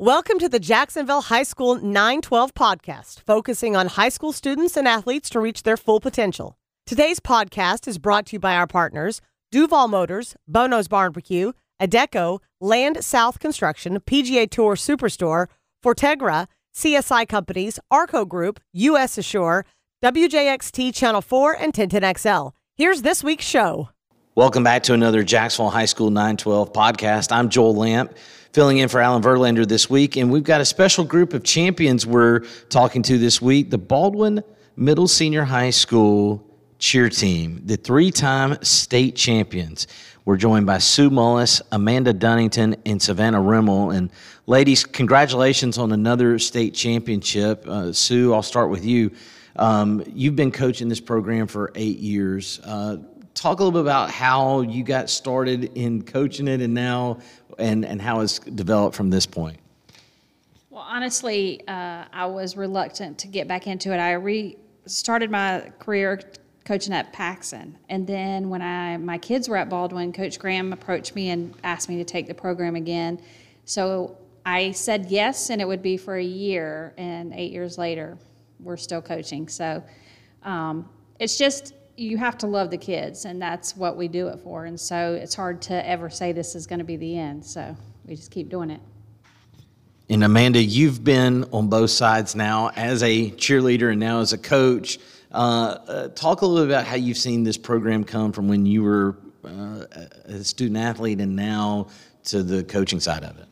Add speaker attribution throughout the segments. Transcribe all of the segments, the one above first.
Speaker 1: Welcome to the Jacksonville High School 912 podcast, focusing on high school students and athletes to reach their full potential. Today's podcast is brought to you by our partners Duval Motors, Bono's Barbecue, Adecco, Land South Construction, PGA Tour Superstore, Fortegra, CSI Companies, Arco Group, US Assure, WJXT Channel 4, and Tintin XL. Here's this week's show.
Speaker 2: Welcome back to another Jacksonville High School 912 podcast. I'm Joel Lamp filling in for Alan Verlander this week. And we've got a special group of champions we're talking to this week the Baldwin Middle Senior High School cheer team, the three time state champions. We're joined by Sue Mullis, Amanda Dunnington, and Savannah Rimmel. And ladies, congratulations on another state championship. Uh, Sue, I'll start with you. Um, you've been coaching this program for eight years. Uh, talk a little bit about how you got started in coaching it and now and, and how it's developed from this point.
Speaker 3: Well, honestly, uh, I was reluctant to get back into it. I re started my career coaching at Paxon, and then when I my kids were at Baldwin, Coach Graham approached me and asked me to take the program again. So I said yes, and it would be for a year. And eight years later, we're still coaching. So um, it's just you have to love the kids, and that's what we do it for. And so it's hard to ever say this is going to be the end. So we just keep doing it.
Speaker 2: And Amanda, you've been on both sides now as a cheerleader and now as a coach. Uh, uh, talk a little bit about how you've seen this program come from when you were uh, a student athlete and now to the coaching side of it.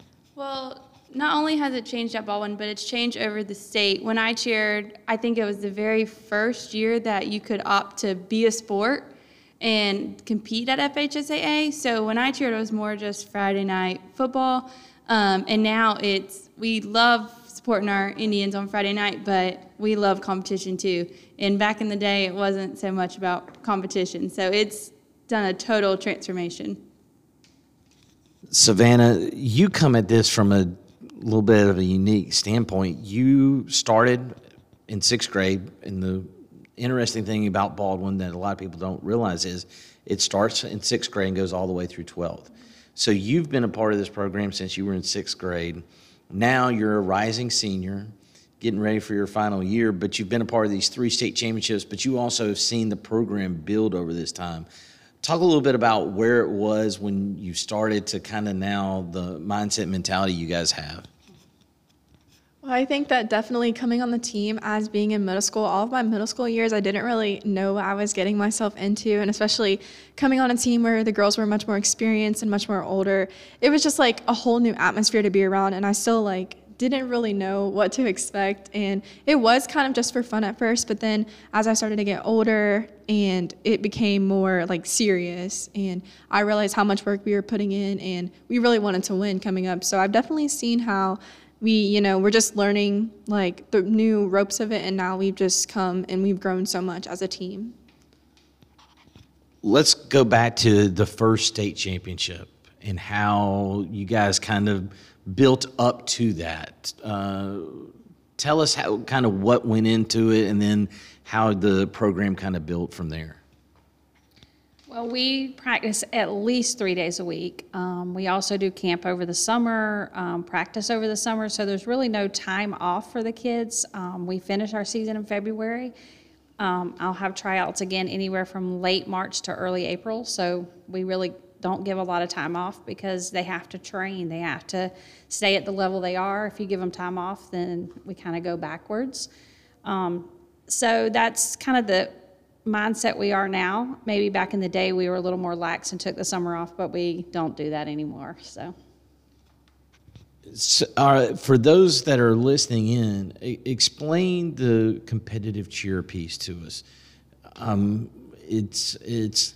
Speaker 4: Not only has it changed at Baldwin, but it's changed over the state. When I cheered, I think it was the very first year that you could opt to be a sport and compete at FHSAA. So when I cheered, it was more just Friday night football. Um, and now it's, we love supporting our Indians on Friday night, but we love competition too. And back in the day, it wasn't so much about competition. So it's done a total transformation.
Speaker 2: Savannah, you come at this from a little bit of a unique standpoint. You started in sixth grade, and the interesting thing about Baldwin that a lot of people don't realize is it starts in sixth grade and goes all the way through 12th. So you've been a part of this program since you were in sixth grade. Now you're a rising senior, getting ready for your final year, but you've been a part of these three state championships, but you also have seen the program build over this time. Talk a little bit about where it was when you started to kind of now the mindset mentality you guys have.
Speaker 5: Well, I think that definitely coming on the team as being in middle school, all of my middle school years, I didn't really know what I was getting myself into. And especially coming on a team where the girls were much more experienced and much more older, it was just like a whole new atmosphere to be around. And I still like didn't really know what to expect. And it was kind of just for fun at first, but then as I started to get older and it became more like serious, and I realized how much work we were putting in, and we really wanted to win coming up. So I've definitely seen how we, you know, we're just learning like the new ropes of it, and now we've just come and we've grown so much as a team.
Speaker 2: Let's go back to the first state championship and how you guys kind of built up to that. Uh, tell us how kind of what went into it, and then how the program kind of built from there.
Speaker 3: Well, we practice at least three days a week. Um, we also do camp over the summer, um, practice over the summer, so there's really no time off for the kids. Um, we finish our season in February. Um, I'll have tryouts again anywhere from late March to early April, so we really don't give a lot of time off because they have to train. They have to stay at the level they are. If you give them time off, then we kind of go backwards. Um, so that's kind of the mindset we are now. Maybe back in the day we were a little more lax and took the summer off, but we don't do that anymore. So.
Speaker 2: So, uh, for those that are listening in, explain the competitive cheer piece to us. Um, it's it's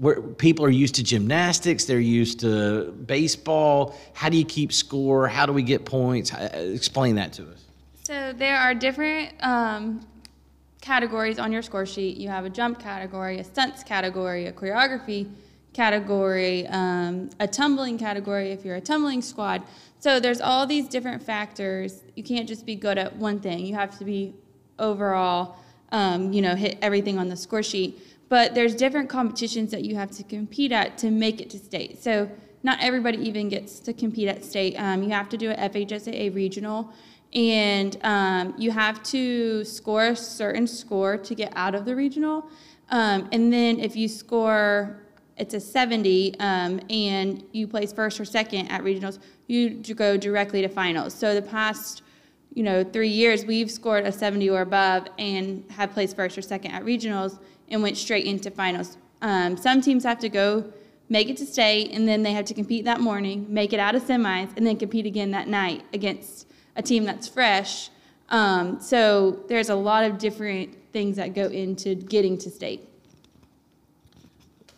Speaker 2: where people are used to gymnastics, they're used to baseball. How do you keep score? How do we get points? Explain that to us.
Speaker 4: So there are different um, categories on your score sheet. You have a jump category, a stunts category, a choreography category, um, a tumbling category if you're a tumbling squad. So there's all these different factors. You can't just be good at one thing. You have to be overall, um, you know, hit everything on the score sheet but there's different competitions that you have to compete at to make it to state. So not everybody even gets to compete at state. Um, you have to do an FHSAA regional, and um, you have to score a certain score to get out of the regional. Um, and then if you score, it's a 70, um, and you place first or second at regionals, you go directly to finals. So the past you know, three years, we've scored a 70 or above and have placed first or second at regionals and went straight into finals. Um, some teams have to go make it to state, and then they have to compete that morning, make it out of semis, and then compete again that night against a team that's fresh. Um, so there's a lot of different things that go into getting to state.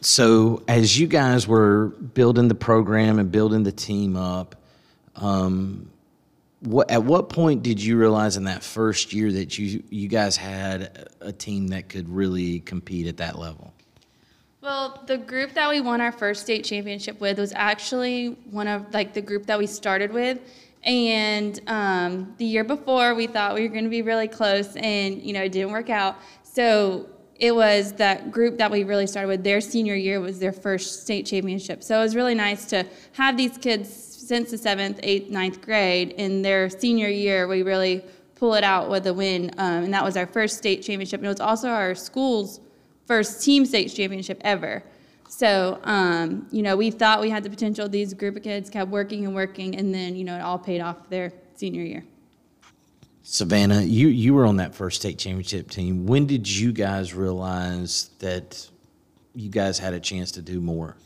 Speaker 2: So as you guys were building the program and building the team up, um, what at what point did you realize in that first year that you you guys had a team that could really compete at that level?
Speaker 4: Well, the group that we won our first state championship with was actually one of like the group that we started with. And um, the year before, we thought we were going to be really close, and you know, it didn't work out. So it was that group that we really started with. Their senior year was their first state championship. So it was really nice to have these kids since the seventh, eighth, ninth grade. In their senior year, we really pull it out with a win, um, and that was our first state championship. And it was also our school's first team state championship ever. So, um, you know, we thought we had the potential. These group of kids kept working and working, and then, you know, it all paid off their senior year.
Speaker 2: Savannah, you, you were on that first state championship team. When did you guys realize that you guys had a chance to do more?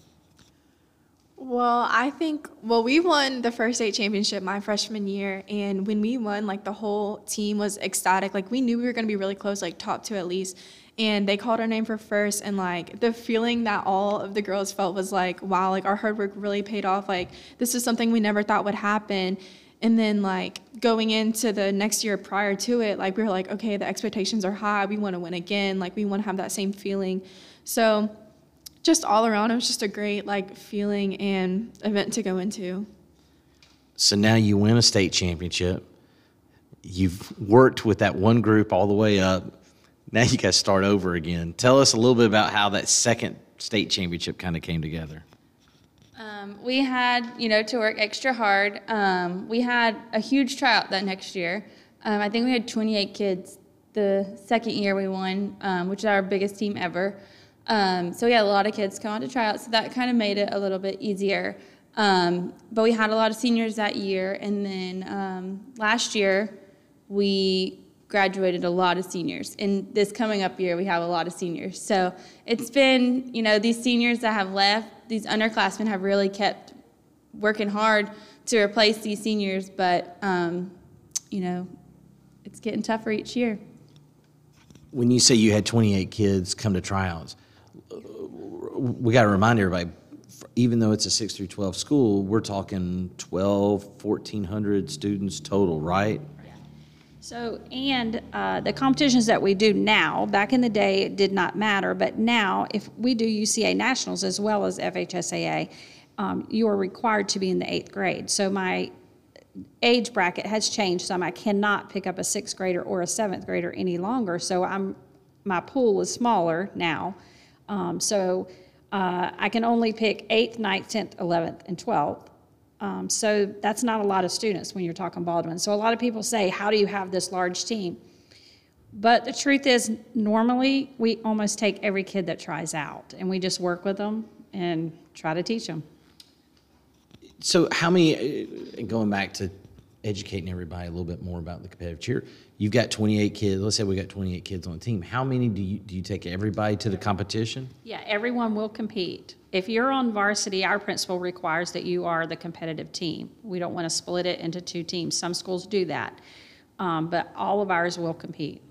Speaker 5: Well, I think, well, we won the first state championship my freshman year. And when we won, like the whole team was ecstatic. Like we knew we were going to be really close, like top two at least. And they called our name for first. And like the feeling that all of the girls felt was like, wow, like our hard work really paid off. Like this is something we never thought would happen. And then like going into the next year prior to it, like we were like, okay, the expectations are high. We want to win again. Like we want to have that same feeling. So, just all around, it was just a great like feeling and event to go into.
Speaker 2: So now you win a state championship. You've worked with that one group all the way up. Now you got to start over again. Tell us a little bit about how that second state championship kind of came together.
Speaker 4: Um, we had, you know, to work extra hard. Um, we had a huge tryout that next year. Um, I think we had 28 kids the second year we won, um, which is our biggest team ever. Um, so we had a lot of kids come out to try out, so that kind of made it a little bit easier. Um, but we had a lot of seniors that year, and then last year we graduated a lot of seniors. And this coming up year, we have a lot of seniors. So it's been, you know, these seniors that have left, these underclassmen have really kept working hard to replace these seniors, but, um, you know, it's getting tougher each year.
Speaker 2: When you say you had 28 kids come to tryouts, we got to remind everybody, even though it's a 6 through 12 school, we're talking 12, 1,400 students total, right?
Speaker 3: So, and uh, the competitions that we do now, back in the day, it did not matter, but now, if we do UCA Nationals as well as FHSAA, um, you are required to be in the eighth grade. So, my age bracket has changed some. I cannot pick up a sixth grader or a seventh grader any longer. So, I'm my pool is smaller now. Um, so, uh, I can only pick 8th, ninth, 10th, 11th, and 12th. Um, so that's not a lot of students when you're talking Baldwin. So a lot of people say, how do you have this large team? But the truth is, normally we almost take every kid that tries out and we just work with them and try to teach them.
Speaker 2: So how many, uh, going back to educating everybody a little bit more about the competitive cheer. You've got 28 kids. Let's say we got 28 kids on the team. How many do you do you take everybody to the competition?
Speaker 3: Yeah, everyone will compete. If you're on varsity, our principal requires that you are the competitive team. We don't want to split it into two teams. Some schools do that, um, but all of ours will compete.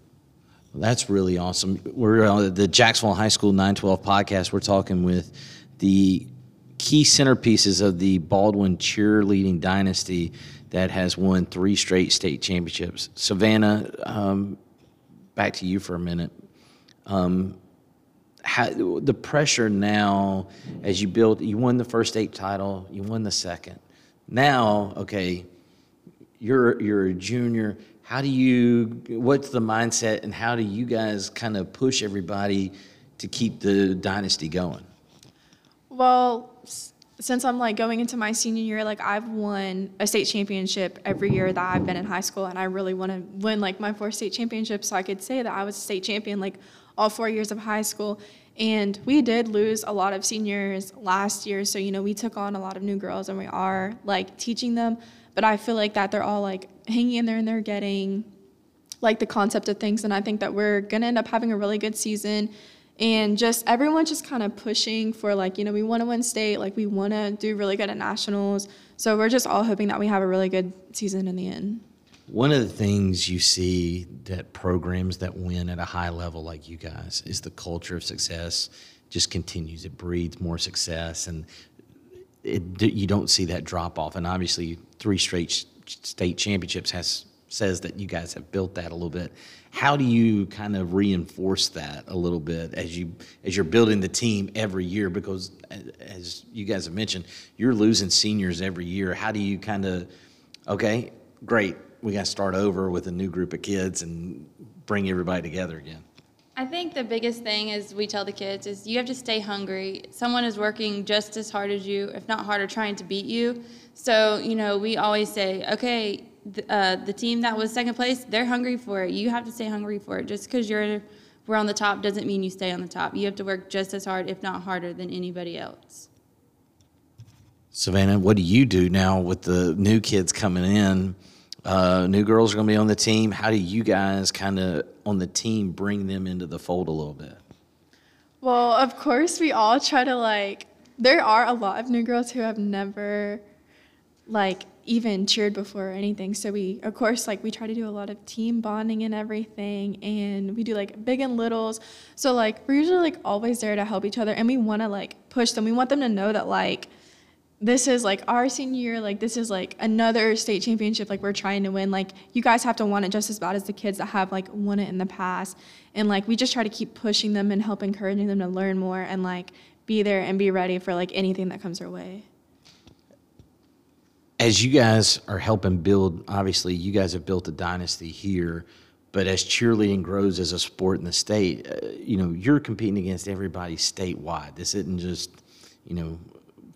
Speaker 2: Well, that's really awesome. We're on the Jacksonville High School 912 podcast. We're talking with the key centerpieces of the Baldwin cheerleading dynasty that has won three straight state championships. Savannah, um, back to you for a minute. Um, how, the pressure now, as you build, you won the first state title, you won the second. Now, okay, you're you're a junior. How do you? What's the mindset, and how do you guys kind of push everybody to keep the dynasty going?
Speaker 5: Well, since I'm like going into my senior year, like I've won a state championship every year that I've been in high school, and I really want to win like my fourth state championship, so I could say that I was a state champion like all four years of high school. And we did lose a lot of seniors last year, so you know we took on a lot of new girls, and we are like teaching them. But I feel like that they're all like hanging in there and they're getting like the concept of things, and I think that we're gonna end up having a really good season and just everyone just kind of pushing for like you know we want to win state like we want to do really good at nationals. So we're just all hoping that we have a really good season in the end.
Speaker 2: One of the things you see that programs that win at a high level like you guys is the culture of success just continues. It breeds more success and it, you don't see that drop off. And obviously three straight state championships has says that you guys have built that a little bit. How do you kind of reinforce that a little bit as you as you're building the team every year? Because as you guys have mentioned, you're losing seniors every year. How do you kind of okay, great, we got to start over with a new group of kids and bring everybody together again?
Speaker 4: I think the biggest thing is we tell the kids is you have to stay hungry. Someone is working just as hard as you, if not harder, trying to beat you. So, you know, we always say, okay, the, uh, the team that was second place, they're hungry for it. You have to stay hungry for it. Just because you're we're on the top doesn't mean you stay on the top. You have to work just as hard, if not harder, than anybody else.
Speaker 2: Savannah, what do you do now with the new kids coming in? Uh, new girls are going to be on the team. How do you guys kind of on the team bring them into the fold a little bit?
Speaker 5: Well, of course, we all try to like. There are a lot of new girls who have never like even cheered before or anything. So we, of course, like we try to do a lot of team bonding and everything, and we do like big and littles. So like we're usually like always there to help each other, and we want to like push them. We want them to know that like this is like our senior year, like this is like another state championship, like we're trying to win. Like you guys have to want it just as bad as the kids that have like won it in the past, and like we just try to keep pushing them and help encouraging them to learn more and like be there and be ready for like anything that comes their way
Speaker 2: as you guys are helping build, obviously, you guys have built a dynasty here. But as cheerleading grows as a sport in the state, uh, you know, you're competing against everybody statewide. This isn't just, you know,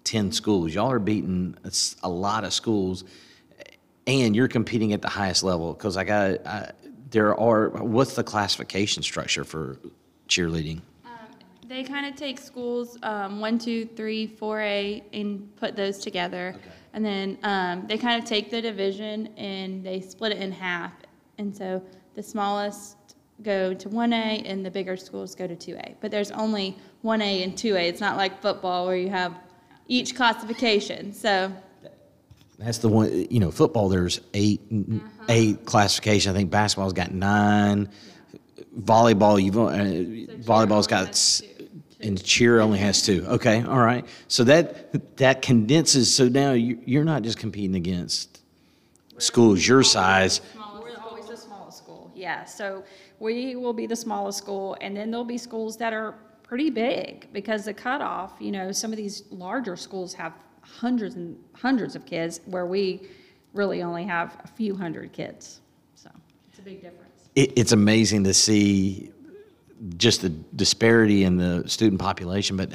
Speaker 2: 10 schools. Y'all are beating a, a lot of schools, and you're competing at the highest level. Because I got, there are, what's the classification structure for cheerleading?
Speaker 4: They kind of take schools um, one, two, three, four A, and put those together. Okay. And then um, they kind of take the division and they split it in half. And so the smallest go to 1A and the bigger schools go to 2A. But there's only 1A and 2A. It's not like football where you have each classification. So
Speaker 2: that's the one, you know, football, there's 8 uh-huh. eight classification. I think basketball's got nine. Volleyball, you've, uh, volleyball's got and the cheer only has two. Okay, all right. So that that condenses. So now you're not just competing against schools your size.
Speaker 3: We're always the smallest school. Yeah. So we will be the smallest school, and then there'll be schools that are pretty big because the cutoff. You know, some of these larger schools have hundreds and hundreds of kids, where we really only have a few hundred kids. So it's a big difference.
Speaker 2: It, it's amazing to see just the disparity in the student population, but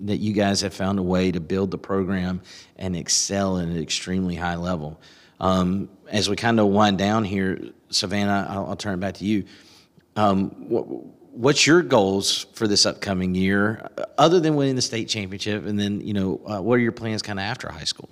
Speaker 2: that you guys have found a way to build the program and excel at an extremely high level. Um, as we kind of wind down here, Savannah, I'll, I'll turn it back to you. Um, what, what's your goals for this upcoming year, other than winning the state championship? And then, you know, uh, what are your plans kind of after high school?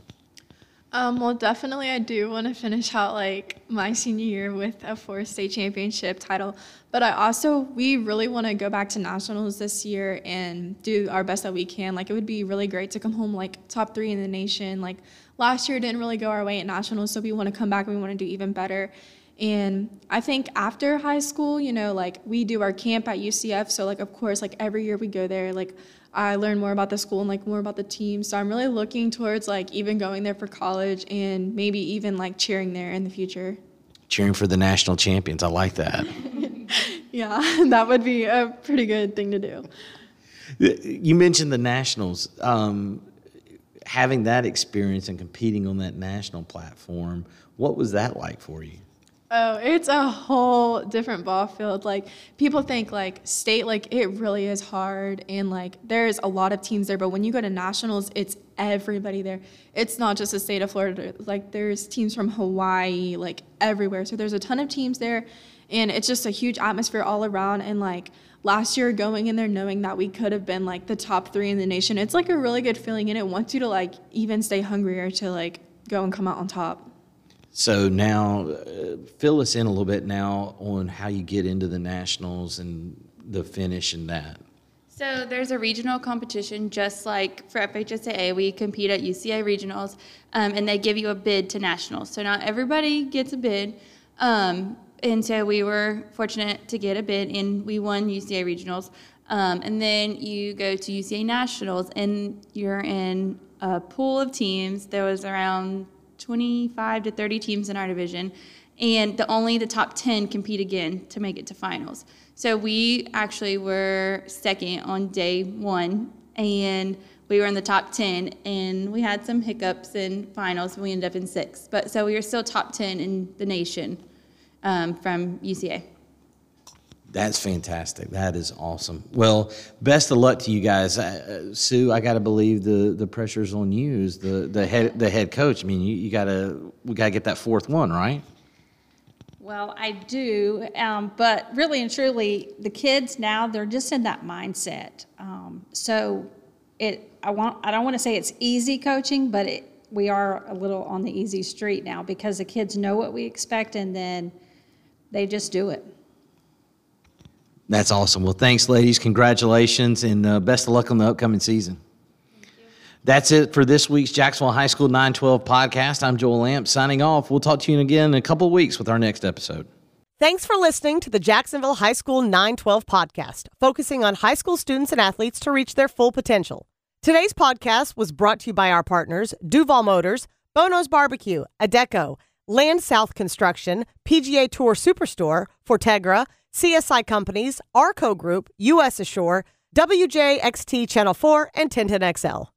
Speaker 5: Um, well, definitely, I do want to finish out like my senior year with a four state championship title. But I also, we really want to go back to nationals this year and do our best that we can. Like, it would be really great to come home like top three in the nation. Like, last year didn't really go our way at nationals, so we want to come back and we want to do even better. And I think after high school, you know, like we do our camp at UCF. So, like, of course, like every year we go there, like, I learn more about the school and like more about the team. So I'm really looking towards like even going there for college and maybe even like cheering there in the future.
Speaker 2: Cheering for the national champions. I like that.
Speaker 5: yeah, that would be a pretty good thing to do.
Speaker 2: You mentioned the nationals. Um, having that experience and competing on that national platform, what was that like for you?
Speaker 5: Oh, it's a whole different ball field. Like people think like state like it really is hard and like there's a lot of teams there, but when you go to nationals, it's everybody there. It's not just the state of Florida. Like there's teams from Hawaii, like everywhere. So there's a ton of teams there and it's just a huge atmosphere all around and like last year going in there knowing that we could have been like the top 3 in the nation. It's like a really good feeling and it wants you to like even stay hungrier to like go and come out on top.
Speaker 2: So now, uh, fill us in a little bit now on how you get into the nationals and the finish and that.
Speaker 4: So there's a regional competition, just like for FHSAA, we compete at UCA regionals, um, and they give you a bid to nationals. So not everybody gets a bid, um, and so we were fortunate to get a bid, and we won UCA regionals. Um, and then you go to UCA nationals, and you're in a pool of teams. There was around 25 to 30 teams in our division, and the only the top 10 compete again to make it to finals. So we actually were second on day one, and we were in the top 10, and we had some hiccups in finals, and we ended up in sixth. But so we were still top 10 in the nation um, from UCA.
Speaker 2: That's fantastic. That is awesome. Well, best of luck to you guys, uh, Sue. I got to believe the the pressure's on you as the the head the head coach. I mean, you, you got to we got to get that fourth one, right?
Speaker 3: Well, I do, um, but really and truly, the kids now they're just in that mindset. Um, so it I want I don't want to say it's easy coaching, but it, we are a little on the easy street now because the kids know what we expect and then they just do it.
Speaker 2: That's awesome. Well, thanks, ladies. Congratulations, and uh, best of luck on the upcoming season. That's it for this week's Jacksonville High School 912 podcast. I'm Joel Lamp signing off. We'll talk to you again in a couple of weeks with our next episode.
Speaker 1: Thanks for listening to the Jacksonville High School 912 podcast, focusing on high school students and athletes to reach their full potential. Today's podcast was brought to you by our partners Duval Motors, Bono's Barbecue, Adecco, Land South Construction, PGA Tour Superstore, Fortegra, CSI Companies, Arco Group, US Assure, WJXT Channel 4, and Tintin XL.